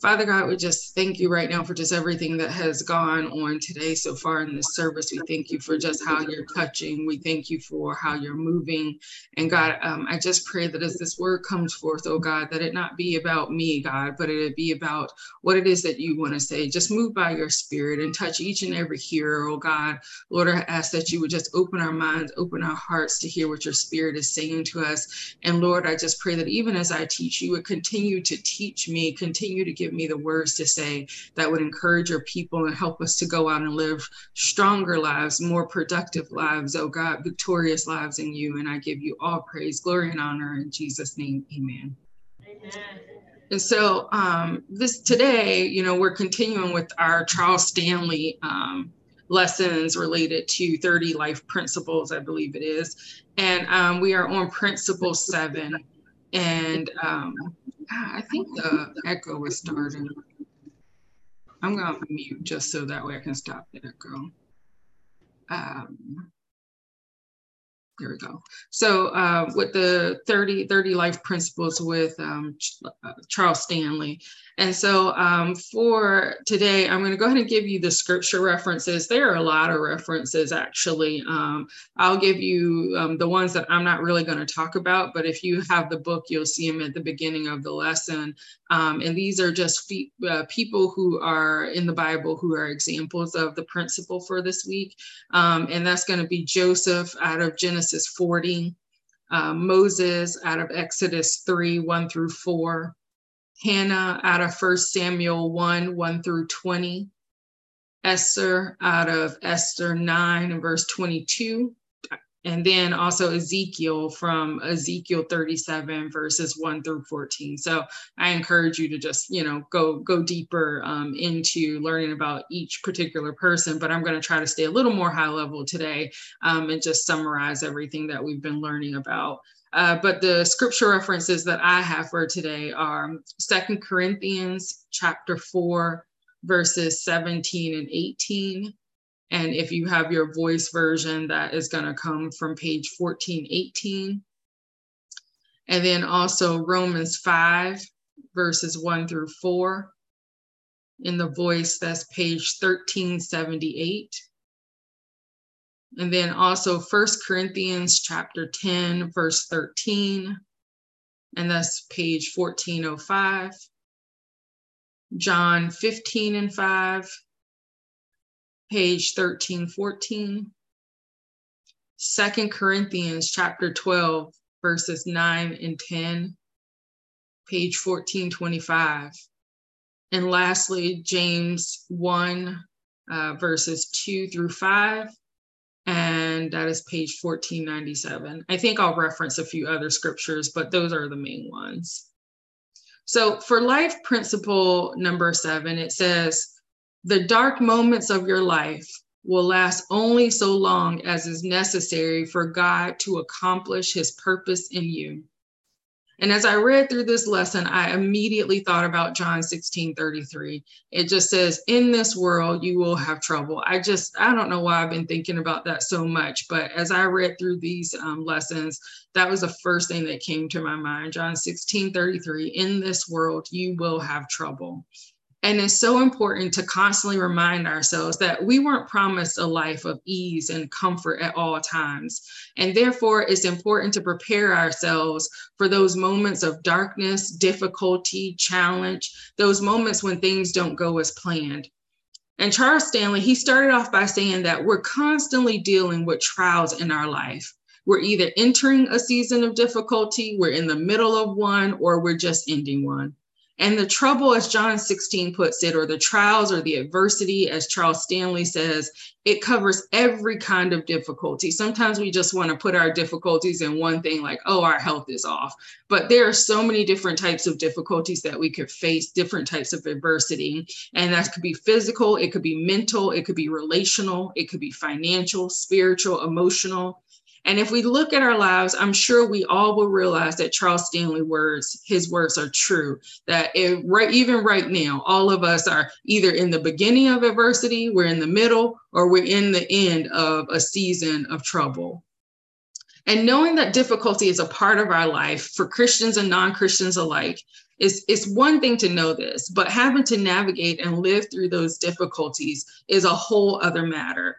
Father God, we just thank you right now for just everything that has gone on today so far in this service. We thank you for just how you're touching. We thank you for how you're moving. And God, um, I just pray that as this word comes forth, oh God, that it not be about me, God, but it be about what it is that you want to say. Just move by your spirit and touch each and every hearer, oh God. Lord, I ask that you would just open our minds, open our hearts to hear what your spirit is saying to us. And Lord, I just pray that even as I teach, you would continue to teach me, continue to give give me the words to say that would encourage your people and help us to go out and live stronger lives, more productive lives, oh God, victorious lives in you. And I give you all praise, glory, and honor in Jesus' name. Amen. Amen. And so um, this today, you know, we're continuing with our Charles Stanley um, lessons related to 30 life principles, I believe it is. And um, we are on principle seven. And um, I think the echo is starting. I'm going to mute just so that way I can stop the echo. Um, there we go. So uh, with the 30, 30 life principles with um, uh, Charles Stanley, and so um, for today, I'm going to go ahead and give you the scripture references. There are a lot of references, actually. Um, I'll give you um, the ones that I'm not really going to talk about, but if you have the book, you'll see them at the beginning of the lesson. Um, and these are just uh, people who are in the Bible who are examples of the principle for this week. Um, and that's going to be Joseph out of Genesis 40. Uh, Moses out of Exodus 3 1 through 4, Hannah out of 1 Samuel 1 1 through 20, Esther out of Esther 9 and verse 22, and then also Ezekiel from Ezekiel 37 verses 1 through 14. So I encourage you to just, you know, go go deeper um, into learning about each particular person, but I'm going to try to stay a little more high level today um, and just summarize everything that we've been learning about. Uh, but the scripture references that I have for today are Second Corinthians chapter 4, verses 17 and 18. And if you have your voice version, that is going to come from page 1418. And then also Romans 5, verses 1 through 4. In the voice, that's page 1378 and then also First Corinthians chapter 10, verse 13, and that's page 1405. John 15 and 5, page 1314. Second Corinthians chapter 12, verses 9 and 10, page 1425. And lastly, James 1, uh, verses 2 through 5, and that is page 1497. I think I'll reference a few other scriptures, but those are the main ones. So for life principle number seven, it says, the dark moments of your life will last only so long as is necessary for God to accomplish his purpose in you. And as I read through this lesson, I immediately thought about John 16 33. It just says, In this world, you will have trouble. I just, I don't know why I've been thinking about that so much, but as I read through these um, lessons, that was the first thing that came to my mind. John 16 33. In this world, you will have trouble. And it's so important to constantly remind ourselves that we weren't promised a life of ease and comfort at all times. And therefore, it's important to prepare ourselves for those moments of darkness, difficulty, challenge, those moments when things don't go as planned. And Charles Stanley, he started off by saying that we're constantly dealing with trials in our life. We're either entering a season of difficulty, we're in the middle of one, or we're just ending one. And the trouble, as John 16 puts it, or the trials or the adversity, as Charles Stanley says, it covers every kind of difficulty. Sometimes we just want to put our difficulties in one thing, like, oh, our health is off. But there are so many different types of difficulties that we could face, different types of adversity. And that could be physical, it could be mental, it could be relational, it could be financial, spiritual, emotional. And if we look at our lives, I'm sure we all will realize that Charles Stanley words, his words are true. That it, right, even right now, all of us are either in the beginning of adversity, we're in the middle, or we're in the end of a season of trouble. And knowing that difficulty is a part of our life for Christians and non Christians alike, It's, it's one thing to know this, but having to navigate and live through those difficulties is a whole other matter.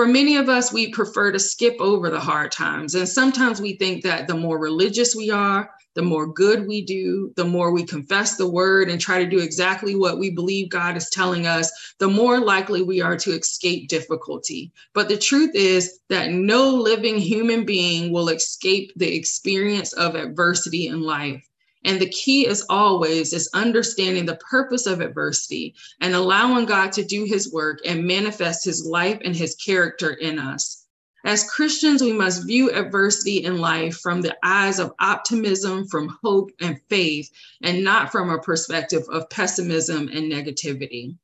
For many of us, we prefer to skip over the hard times. And sometimes we think that the more religious we are, the more good we do, the more we confess the word and try to do exactly what we believe God is telling us, the more likely we are to escape difficulty. But the truth is that no living human being will escape the experience of adversity in life. And the key is always is understanding the purpose of adversity and allowing God to do his work and manifest his life and his character in us. As Christians, we must view adversity in life from the eyes of optimism, from hope and faith, and not from a perspective of pessimism and negativity.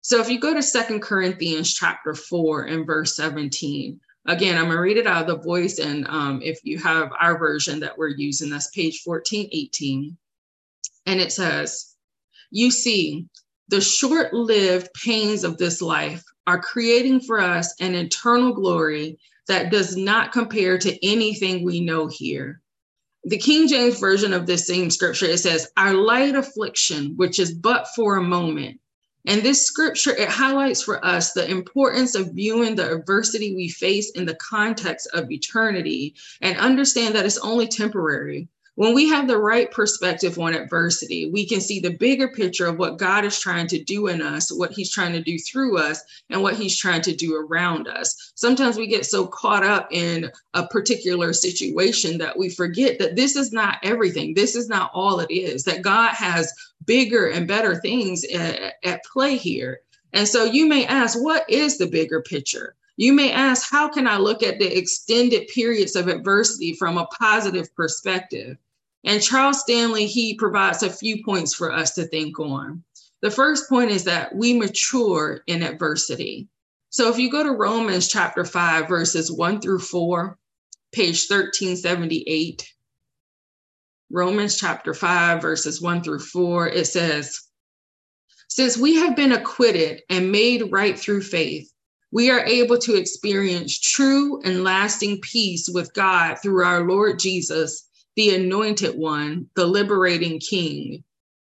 So if you go to Second Corinthians chapter 4 and verse 17, again, I'm going to read it out of the voice. And um, if you have our version that we're using, that's page 1418. And it says, You see, the short lived pains of this life are creating for us an eternal glory that does not compare to anything we know here. The King James Version of this same scripture, it says, Our light affliction, which is but for a moment. And this scripture, it highlights for us the importance of viewing the adversity we face in the context of eternity and understand that it's only temporary. When we have the right perspective on adversity, we can see the bigger picture of what God is trying to do in us, what He's trying to do through us, and what He's trying to do around us. Sometimes we get so caught up in a particular situation that we forget that this is not everything. This is not all it is, that God has bigger and better things at, at play here. And so you may ask, what is the bigger picture? You may ask, how can I look at the extended periods of adversity from a positive perspective? And Charles Stanley, he provides a few points for us to think on. The first point is that we mature in adversity. So if you go to Romans chapter 5, verses 1 through 4, page 1378, Romans chapter 5, verses 1 through 4, it says, Since we have been acquitted and made right through faith, we are able to experience true and lasting peace with God through our Lord Jesus, the anointed one, the liberating king.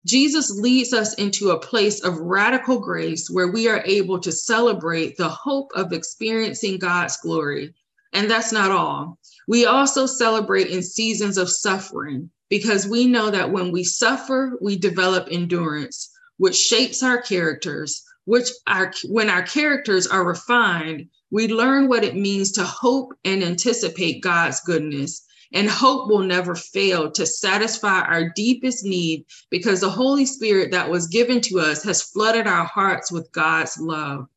Jesus leads us into a place of radical grace where we are able to celebrate the hope of experiencing God's glory. And that's not all. We also celebrate in seasons of suffering because we know that when we suffer, we develop endurance, which shapes our characters, which our when our characters are refined, we learn what it means to hope and anticipate God's goodness. And hope will never fail to satisfy our deepest need because the Holy Spirit that was given to us has flooded our hearts with God's love.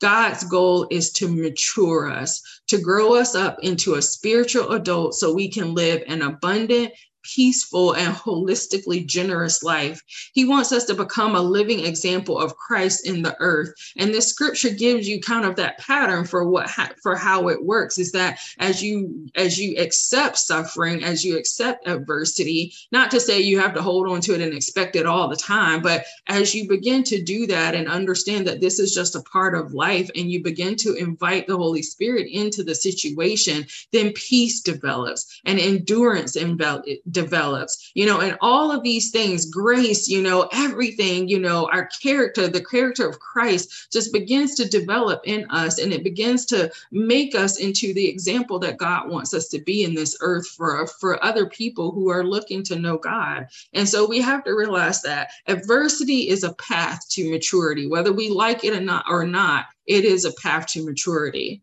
God's goal is to mature us, to grow us up into a spiritual adult so we can live an abundant peaceful and holistically generous life. He wants us to become a living example of Christ in the earth. And this scripture gives you kind of that pattern for what for how it works is that as you as you accept suffering, as you accept adversity, not to say you have to hold on to it and expect it all the time, but as you begin to do that and understand that this is just a part of life and you begin to invite the Holy Spirit into the situation, then peace develops and endurance envelops develops, you know, and all of these things, grace, you know, everything, you know, our character, the character of Christ just begins to develop in us and it begins to make us into the example that God wants us to be in this earth for, for other people who are looking to know God. And so we have to realize that adversity is a path to maturity, whether we like it or not, or not, it is a path to maturity.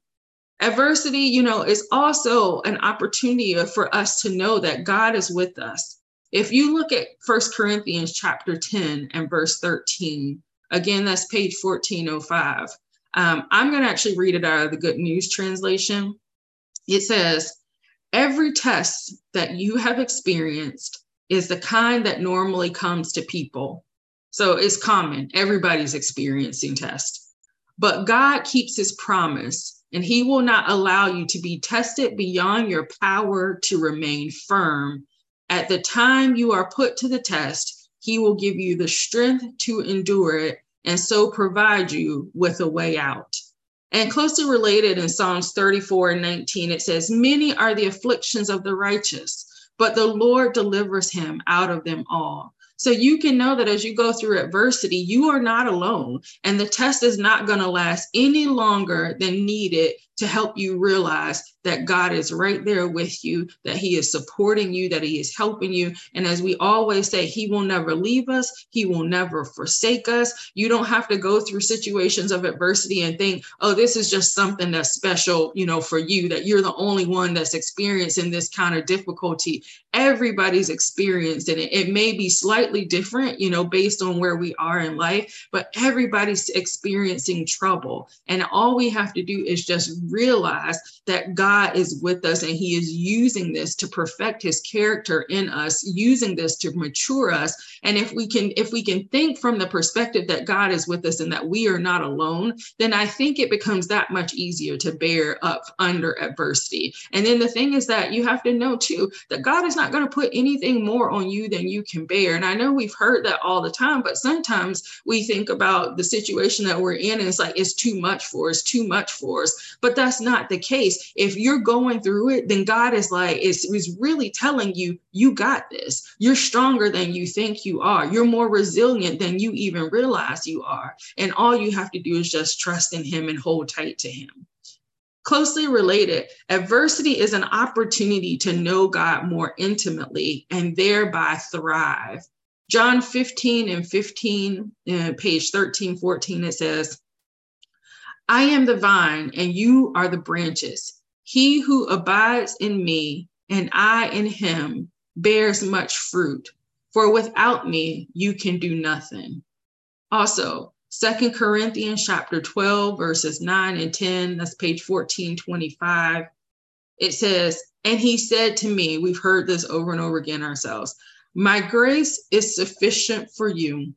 Adversity, you know, is also an opportunity for us to know that God is with us. If you look at First Corinthians chapter 10 and verse 13, again, that's page 1405. Um, I'm going to actually read it out of the Good News translation. It says, Every test that you have experienced is the kind that normally comes to people. So it's common. Everybody's experiencing tests. But God keeps his promise and he will not allow you to be tested beyond your power to remain firm. At the time you are put to the test, he will give you the strength to endure it and so provide you with a way out. And closely related in Psalms 34 and 19, it says, Many are the afflictions of the righteous, but the Lord delivers him out of them all. So you can know that as you go through adversity, you are not alone. And the test is not going to last any longer than needed to help you realize that God is right there with you, that He is supporting you, that He is helping you. And as we always say, He will never leave us, He will never forsake us. You don't have to go through situations of adversity and think, oh, this is just something that's special, you know, for you, that you're the only one that's experiencing this kind of difficulty. Everybody's experienced it. It may be slightly different, you know, based on where we are in life, but everybody's experiencing trouble. And all we have to do is just realize that God is with us and He is using this to perfect His character in us, using this to mature us. And if we can, if we can think from the perspective that God is with us and that we are not alone, then I think it becomes that much easier to bear up under adversity. And then the thing is that you have to know too that God is not going to put anything more on you than you can bear. And I know we've heard that all the time, but sometimes we think about the situation that we're in and it's like it's too much for us, too much for us. But that's not the case. If you're going through it, then God is like, is, is really telling you, you got this. You're stronger than you think you are. You're more resilient than you even realize you are. And all you have to do is just trust in Him and hold tight to Him. Closely related, adversity is an opportunity to know God more intimately and thereby thrive. John 15 and 15, uh, page 13, 14, it says, I am the vine, and you are the branches. He who abides in me, and I in him, bears much fruit. For without me, you can do nothing. Also, Second Corinthians chapter 12, verses 9 and 10, that's page 1425. It says, And he said to me, we've heard this over and over again ourselves, My grace is sufficient for you,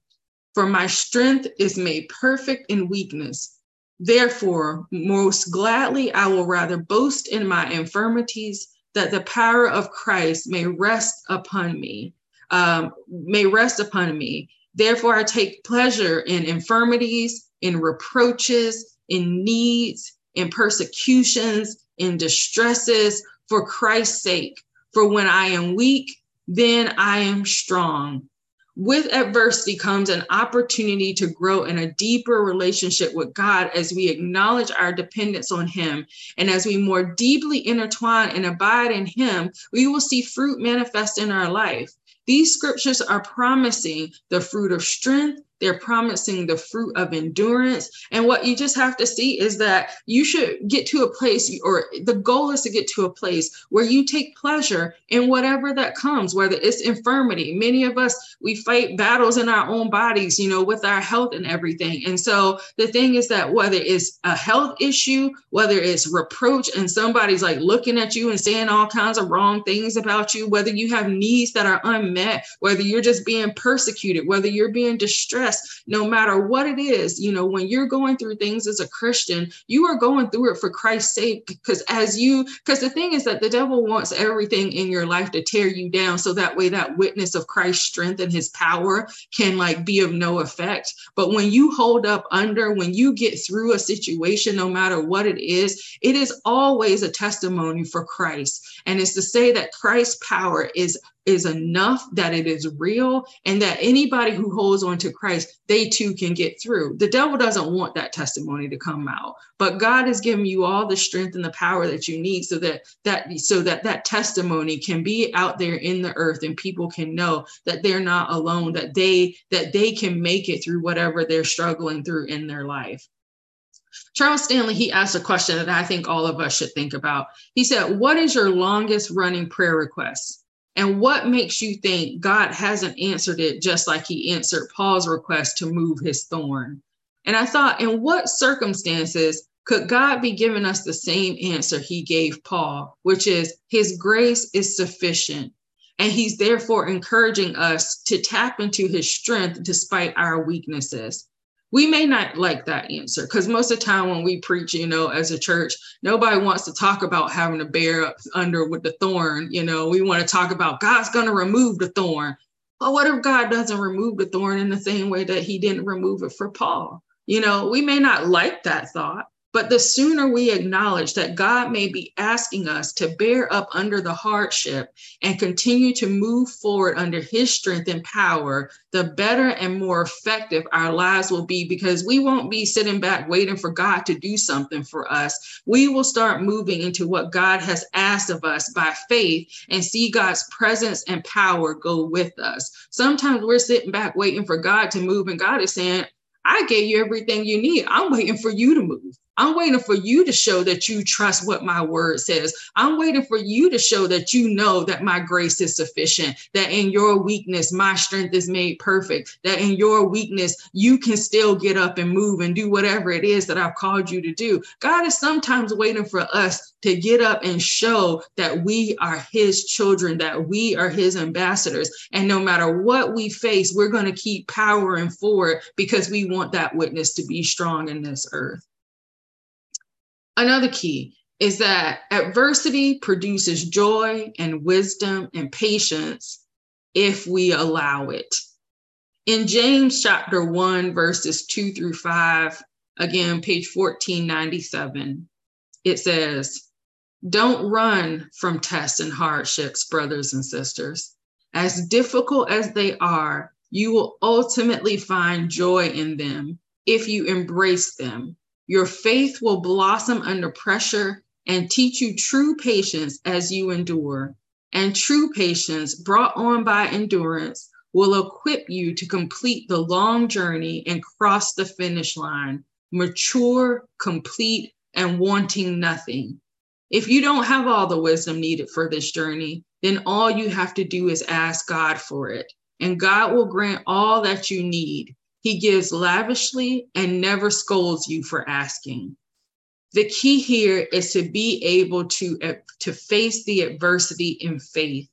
for my strength is made perfect in weakness. Therefore, most gladly I will rather boast in my infirmities, that the power of Christ may rest upon me, um, may rest upon me. Therefore, I take pleasure in infirmities, in reproaches, in needs, in persecutions, in distresses for Christ's sake. For when I am weak, then I am strong. With adversity comes an opportunity to grow in a deeper relationship with God as we acknowledge our dependence on Him. And as we more deeply intertwine and abide in Him, we will see fruit manifest in our life. These scriptures are promising the fruit of strength, they're promising the fruit of endurance. And what you just have to see is that you should get to a place, or the goal is to get to a place where you take pleasure in whatever that comes, whether it's infirmity. Many of us, we fight battles in our own bodies, you know, with our health and everything. And so the thing is that whether it's a health issue, whether it's reproach and somebody's like looking at you and saying all kinds of wrong things about you, whether you have needs that are unmet, whether you're just being persecuted, whether you're being distressed no matter what it is. You know, when you're going through things as a Christian, you are going through it for Christ's sake. Because as you, because the thing is that the devil wants everything in your life to tear you down. So that way, that witness of Christ's strength and his power can like be of no effect. But when you hold up under, when you get through a situation, no matter what it is, it is always a testimony for Christ. And it's to say that Christ's power is is enough that it is real and that anybody who holds on to Christ they too can get through. The devil doesn't want that testimony to come out, but God has given you all the strength and the power that you need so that that so that that testimony can be out there in the earth and people can know that they're not alone that they that they can make it through whatever they're struggling through in their life. Charles Stanley, he asked a question that I think all of us should think about. He said, What is your longest running prayer request? And what makes you think God hasn't answered it just like he answered Paul's request to move his thorn? And I thought, in what circumstances could God be giving us the same answer he gave Paul, which is his grace is sufficient? And he's therefore encouraging us to tap into his strength despite our weaknesses we may not like that answer because most of the time when we preach, you know, as a church, nobody wants to talk about having to bear under with the thorn. You know, we want to talk about God's going to remove the thorn. Well, what if God doesn't remove the thorn in the same way that he didn't remove it for Paul? You know, we may not like that thought, But the sooner we acknowledge that God may be asking us to bear up under the hardship and continue to move forward under his strength and power, the better and more effective our lives will be because we won't be sitting back waiting for God to do something for us. We will start moving into what God has asked of us by faith and see God's presence and power go with us. Sometimes we're sitting back waiting for God to move, and God is saying, I gave you everything you need. I'm waiting for you to move. I'm waiting for you to show that you trust what my word says. I'm waiting for you to show that you know that my grace is sufficient, that in your weakness, my strength is made perfect, that in your weakness, you can still get up and move and do whatever it is that I've called you to do. God is sometimes waiting for us to get up and show that we are his children, that we are his ambassadors. And no matter what we face, we're going to keep powering forward because we want that witness to be strong in this earth. Another key is that adversity produces joy and wisdom and patience if we allow it. In James chapter 1, verses 2 through 5, again, page 1497, it says, Don't run from tests and hardships, brothers and sisters. As difficult as they are, you will ultimately find joy in them if you embrace them your faith will blossom under pressure and teach you true patience as you endure. And true patience, brought on by endurance, will equip you to complete the long journey and cross the finish line, mature, complete, and wanting nothing. If you don't have all the wisdom needed for this journey, then all you have to do is ask God for it, and God will grant all that you need. He gives lavishly and never scolds you for asking. The key here is to be able to, uh, to face the adversity in faith.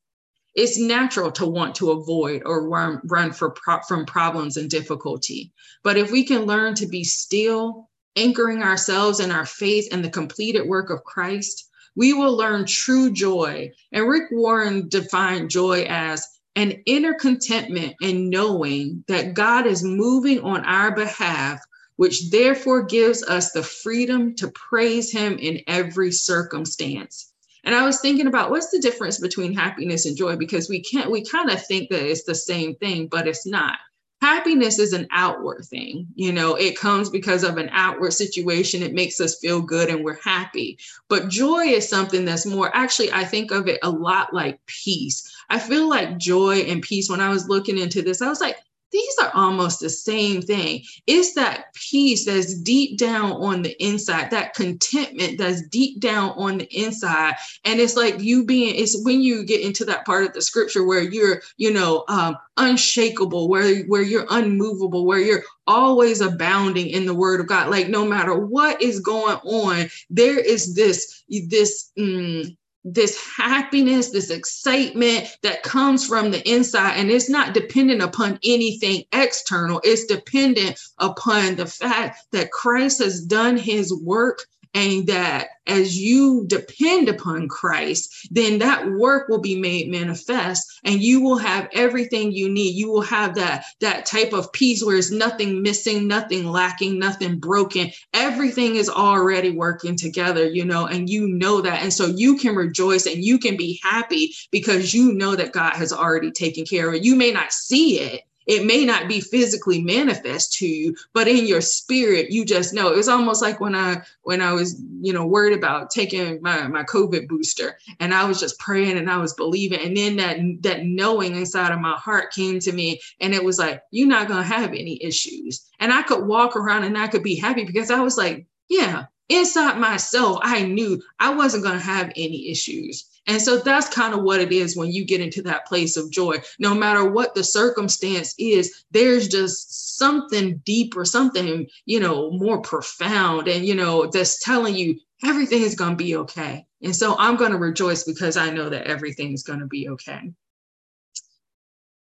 It's natural to want to avoid or run, run for pro- from problems and difficulty. But if we can learn to be still, anchoring ourselves in our faith and the completed work of Christ, we will learn true joy. And Rick Warren defined joy as an inner contentment in knowing that God is moving on our behalf, which therefore gives us the freedom to praise Him in every circumstance. And I was thinking about what's the difference between happiness and joy? Because we can't, we kind of think that it's the same thing, but it's not. Happiness is an outward thing you know it comes because of an outward situation. It makes us feel good and we're happy. But joy is something that's more actually i think of it a lot like peace i feel like joy and peace when i was looking into this i was like these are almost the same thing. It's that peace that's deep down on the inside, that contentment that's deep down on the inside. And it's like you being, it's when you get into that part of the scripture where you're, you know, um, unshakable, where, where you're unmovable, where you're always abounding in the word of God. Like no matter what is going on, there is this, this, mm, this happiness, this excitement that comes from the inside. And it's not dependent upon anything external, it's dependent upon the fact that Christ has done his work and that as you depend upon Christ, then that work will be made manifest and you will have everything you need. You will have that, that type of peace where it's nothing missing, nothing lacking, nothing broken. Everything is already working together, you know, and you know that. And so you can rejoice and you can be happy because you know that God has already taken care of it. You may not see it, it may not be physically manifest to you, but in your spirit, you just know. It was almost like when I when I was, you know, worried about taking my, my COVID booster and I was just praying and I was believing. And then that that knowing inside of my heart came to me and it was like, you're not gonna have any issues. And I could walk around and I could be happy because I was like, yeah, inside myself, I knew I wasn't going to have any issues. And so that's kind of what it is when you get into that place of joy. No matter what the circumstance is, there's just something deeper, something, you know, more profound and, you know, that's telling you everything is going to be okay. And so I'm going to rejoice because I know that everything is going to be okay.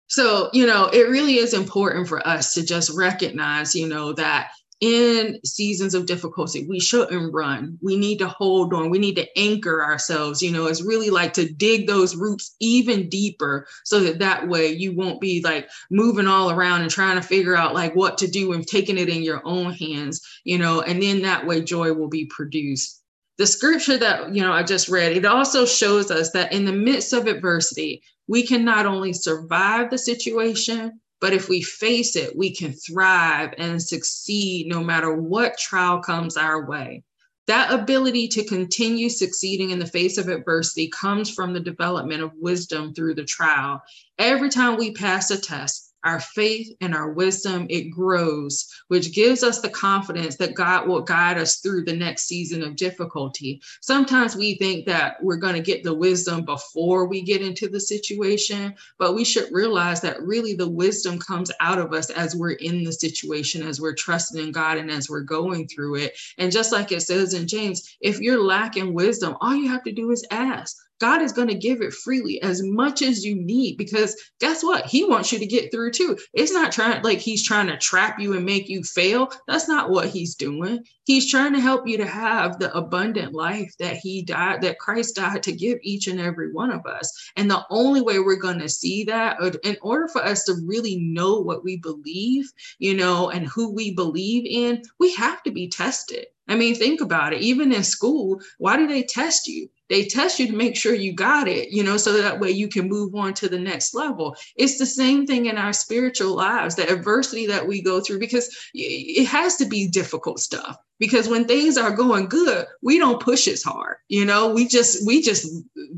So, you know, it really is important for us to just recognize, you know, that in seasons of difficulty, we shouldn't run. We need to hold on. We need to anchor ourselves. You know, it's really like to dig those roots even deeper so that that way you won't be like moving all around and trying to figure out like what to do and taking it in your own hands, you know, and then that way joy will be produced. The scripture that, you know, I just read, it also shows us that in the midst of adversity, we can not only survive the situation, but if we face it, we can thrive and succeed no matter what trial comes our way. That ability to continue succeeding in the face of adversity comes from the development of wisdom through the trial. Every time we pass a test, our faith and our wisdom, it grows, which gives us the confidence that God will guide us through the next season of difficulty. Sometimes we think that we're going to get the wisdom before we get into the situation, but we should realize that really the wisdom comes out of us as we're in the situation, as we're trusting in God, and as we're going through it. And just like it says in James, if you're lacking wisdom, all you have to do is ask. God is going to give it freely as much as you need because guess what? He wants you to get through too. It's not trying like he's trying to trap you and make you fail. That's not what he's doing. He's trying to help you to have the abundant life that he died, that Christ died to give each and every one of us. And the only way we're going to see that, uh, in order for us to really know what we believe, you know, and who we believe in, we have to be tested. I mean, think about it. Even in school, why do they test you? They test you to make sure you got it, you know, so that way you can move on to the next level. It's the same thing in our spiritual lives, the adversity that we go through, because it has to be difficult stuff. Because when things are going good, we don't push as hard, you know, we just, we just,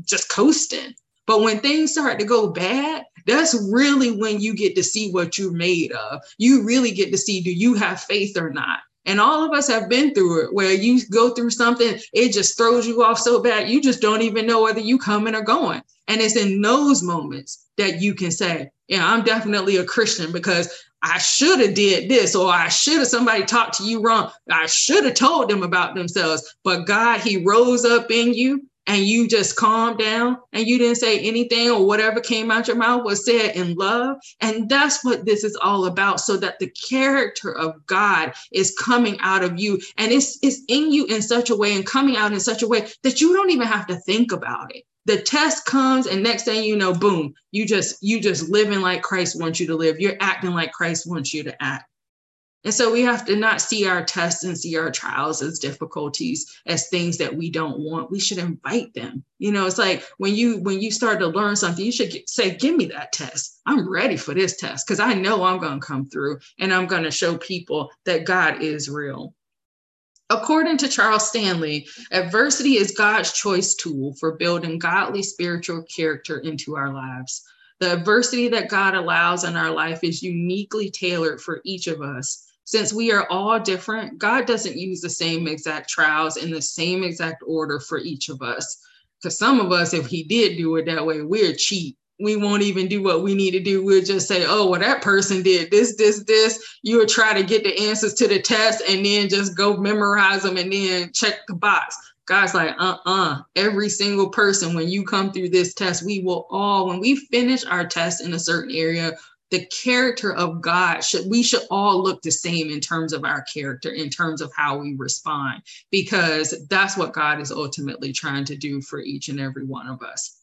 just coasting. But when things start to go bad, that's really when you get to see what you're made of. You really get to see do you have faith or not? And all of us have been through it where you go through something, it just throws you off so bad, you just don't even know whether you coming or going. And it's in those moments that you can say, yeah, I'm definitely a Christian because I should have did this, or I should have somebody talked to you wrong. I should have told them about themselves. But God, He rose up in you and you just calmed down and you didn't say anything or whatever came out your mouth was said in love. And that's what this is all about. So that the character of God is coming out of you and it's, it's in you in such a way and coming out in such a way that you don't even have to think about it. The test comes and next thing you know, boom, you just, you just living like Christ wants you to live. You're acting like Christ wants you to act. And so we have to not see our tests and see our trials as difficulties, as things that we don't want. We should invite them. You know, it's like when you when you start to learn something, you should get, say, "Give me that test. I'm ready for this test because I know I'm going to come through and I'm going to show people that God is real." According to Charles Stanley, adversity is God's choice tool for building godly spiritual character into our lives. The adversity that God allows in our life is uniquely tailored for each of us since we are all different, God doesn't use the same exact trials in the same exact order for each of us. Because some of us, if He did do it that way, we're cheap. We won't even do what we need to do. We'll just say, oh, well, that person did this, this, this. You would try to get the answers to the test and then just go memorize them and then check the box. God's like, uh uh-uh. uh, every single person, when you come through this test, we will all, when we finish our test in a certain area, the character of God should we should all look the same in terms of our character, in terms of how we respond, because that's what God is ultimately trying to do for each and every one of us.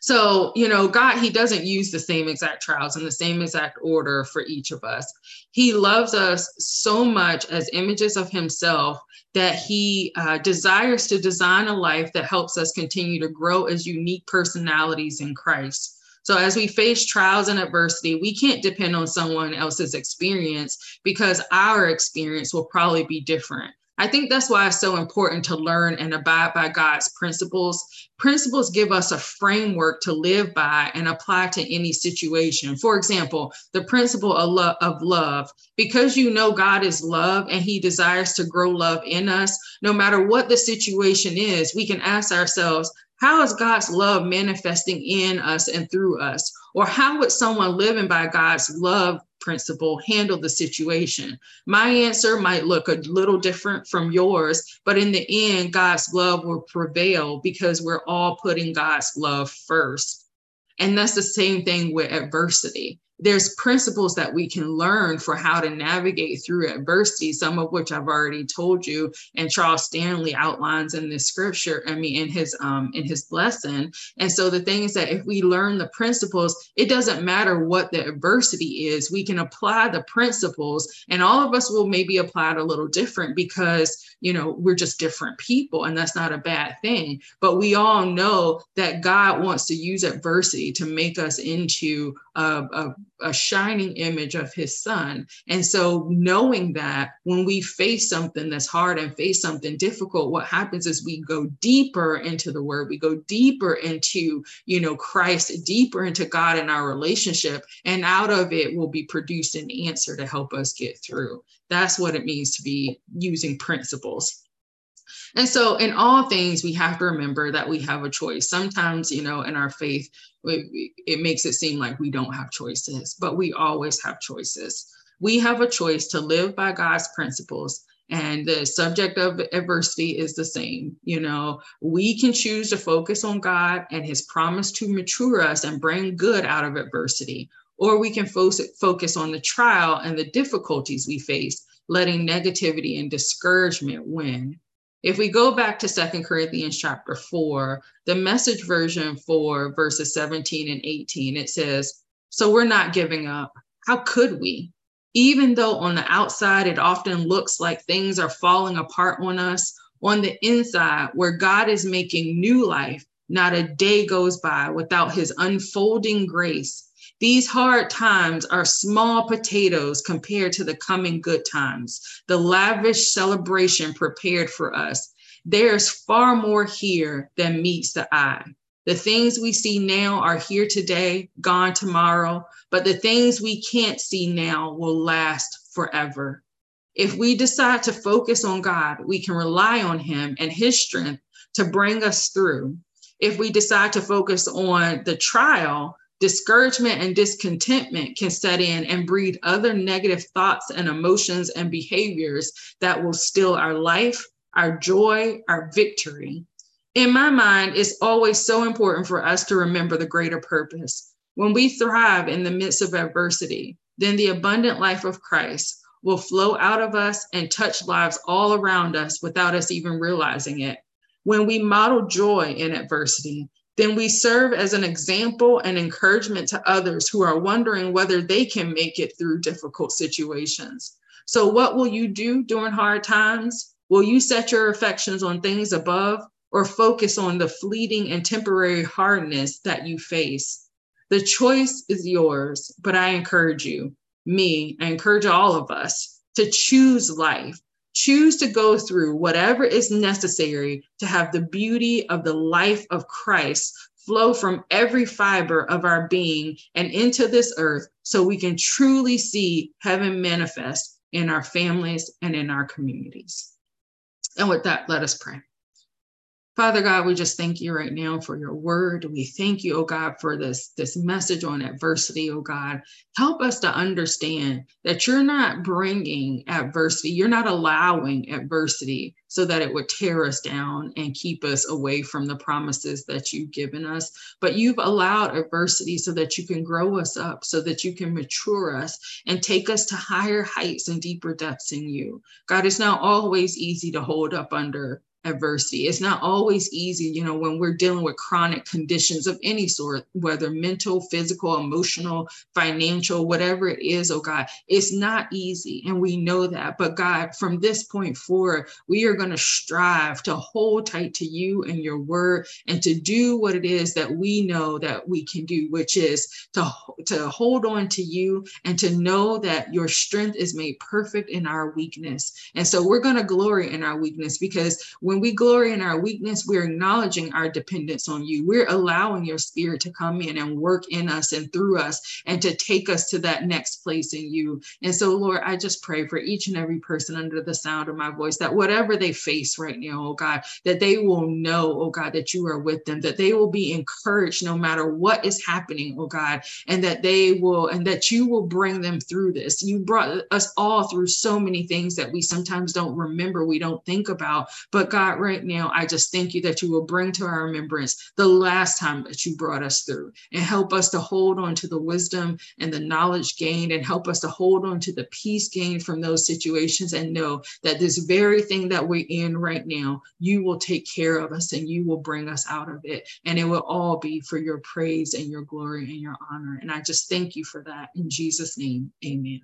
So, you know, God, He doesn't use the same exact trials in the same exact order for each of us. He loves us so much as images of Himself that He uh, desires to design a life that helps us continue to grow as unique personalities in Christ. So as we face trials and adversity, we can't depend on someone else's experience because our experience will probably be different. I think that's why it's so important to learn and abide by God's principles. Principles give us a framework to live by and apply to any situation. For example, the principle of love. Because you know God is love and he desires to grow love in us, no matter what the situation is, we can ask ourselves, how is God's love manifesting in us and through us? Or how would someone living by God's love principle handle the situation? My answer might look a little different from yours, but in the end, God's love will prevail because we're all putting God's love first. And that's the same thing with adversity. There's principles that we can learn for how to navigate through adversity, some of which I've already told you, and Charles Stanley outlines in this scripture, I mean in his um in his lesson. And so the thing is that if we learn the principles, it doesn't matter what the adversity is, we can apply the principles, and all of us will maybe apply it a little different because you know we're just different people, and that's not a bad thing. But we all know that God wants to use adversity to make us into a, a a shining image of his son. And so, knowing that when we face something that's hard and face something difficult, what happens is we go deeper into the word, we go deeper into, you know, Christ, deeper into God and our relationship. And out of it will be produced an answer to help us get through. That's what it means to be using principles. And so, in all things, we have to remember that we have a choice. Sometimes, you know, in our faith, it, it makes it seem like we don't have choices, but we always have choices. We have a choice to live by God's principles and the subject of adversity is the same you know we can choose to focus on god and his promise to mature us and bring good out of adversity or we can fo- focus on the trial and the difficulties we face letting negativity and discouragement win if we go back to Second Corinthians chapter 4, the message version for verses 17 and 18, it says, So we're not giving up. How could we? Even though on the outside it often looks like things are falling apart on us, on the inside, where God is making new life, not a day goes by without his unfolding grace these hard times are small potatoes compared to the coming good times, the lavish celebration prepared for us. There's far more here than meets the eye. The things we see now are here today, gone tomorrow, but the things we can't see now will last forever. If we decide to focus on God, we can rely on Him and His strength to bring us through. If we decide to focus on the trial, Discouragement and discontentment can set in and breed other negative thoughts and emotions and behaviors that will steal our life, our joy, our victory. In my mind, it's always so important for us to remember the greater purpose. When we thrive in the midst of adversity, then the abundant life of Christ will flow out of us and touch lives all around us without us even realizing it. When we model joy in adversity, then we serve as an example and encouragement to others who are wondering whether they can make it through difficult situations. So, what will you do during hard times? Will you set your affections on things above or focus on the fleeting and temporary hardness that you face? The choice is yours, but I encourage you, me, I encourage all of us to choose life choose to go through whatever is necessary to have the beauty of the life of Christ flow from every fiber of our being and into this earth so we can truly see heaven manifest in our families and in our communities. And with that, let us pray. Father God, we just thank you right now for your word. We thank you, oh God, for this, this message on adversity, oh God. Help us to understand that you're not bringing adversity, you're not allowing adversity so that it would tear us down and keep us away from the promises that you've given us. But you've allowed adversity so that you can grow us up, so that you can mature us and take us to higher heights and deeper depths in you. God, it's not always easy to hold up under adversity. It's not always easy, you know, when we're dealing with chronic conditions of any sort, whether mental, physical, emotional, financial, whatever it is, oh God, it's not easy. And we know that. But God, from this point forward, we are going to strive to hold tight to you and your word and to do what it is that we know that we can do, which is to, to hold on to you and to know that your strength is made perfect in our weakness. And so we're going to glory in our weakness because when when we glory in our weakness, we're acknowledging our dependence on you. We're allowing your spirit to come in and work in us and through us and to take us to that next place in you. And so, Lord, I just pray for each and every person under the sound of my voice that whatever they face right now, oh God, that they will know, oh God, that you are with them, that they will be encouraged no matter what is happening, oh God, and that they will, and that you will bring them through this. You brought us all through so many things that we sometimes don't remember, we don't think about. But God, God, right now, I just thank you that you will bring to our remembrance the last time that you brought us through and help us to hold on to the wisdom and the knowledge gained and help us to hold on to the peace gained from those situations and know that this very thing that we're in right now, you will take care of us and you will bring us out of it. And it will all be for your praise and your glory and your honor. And I just thank you for that in Jesus' name. Amen.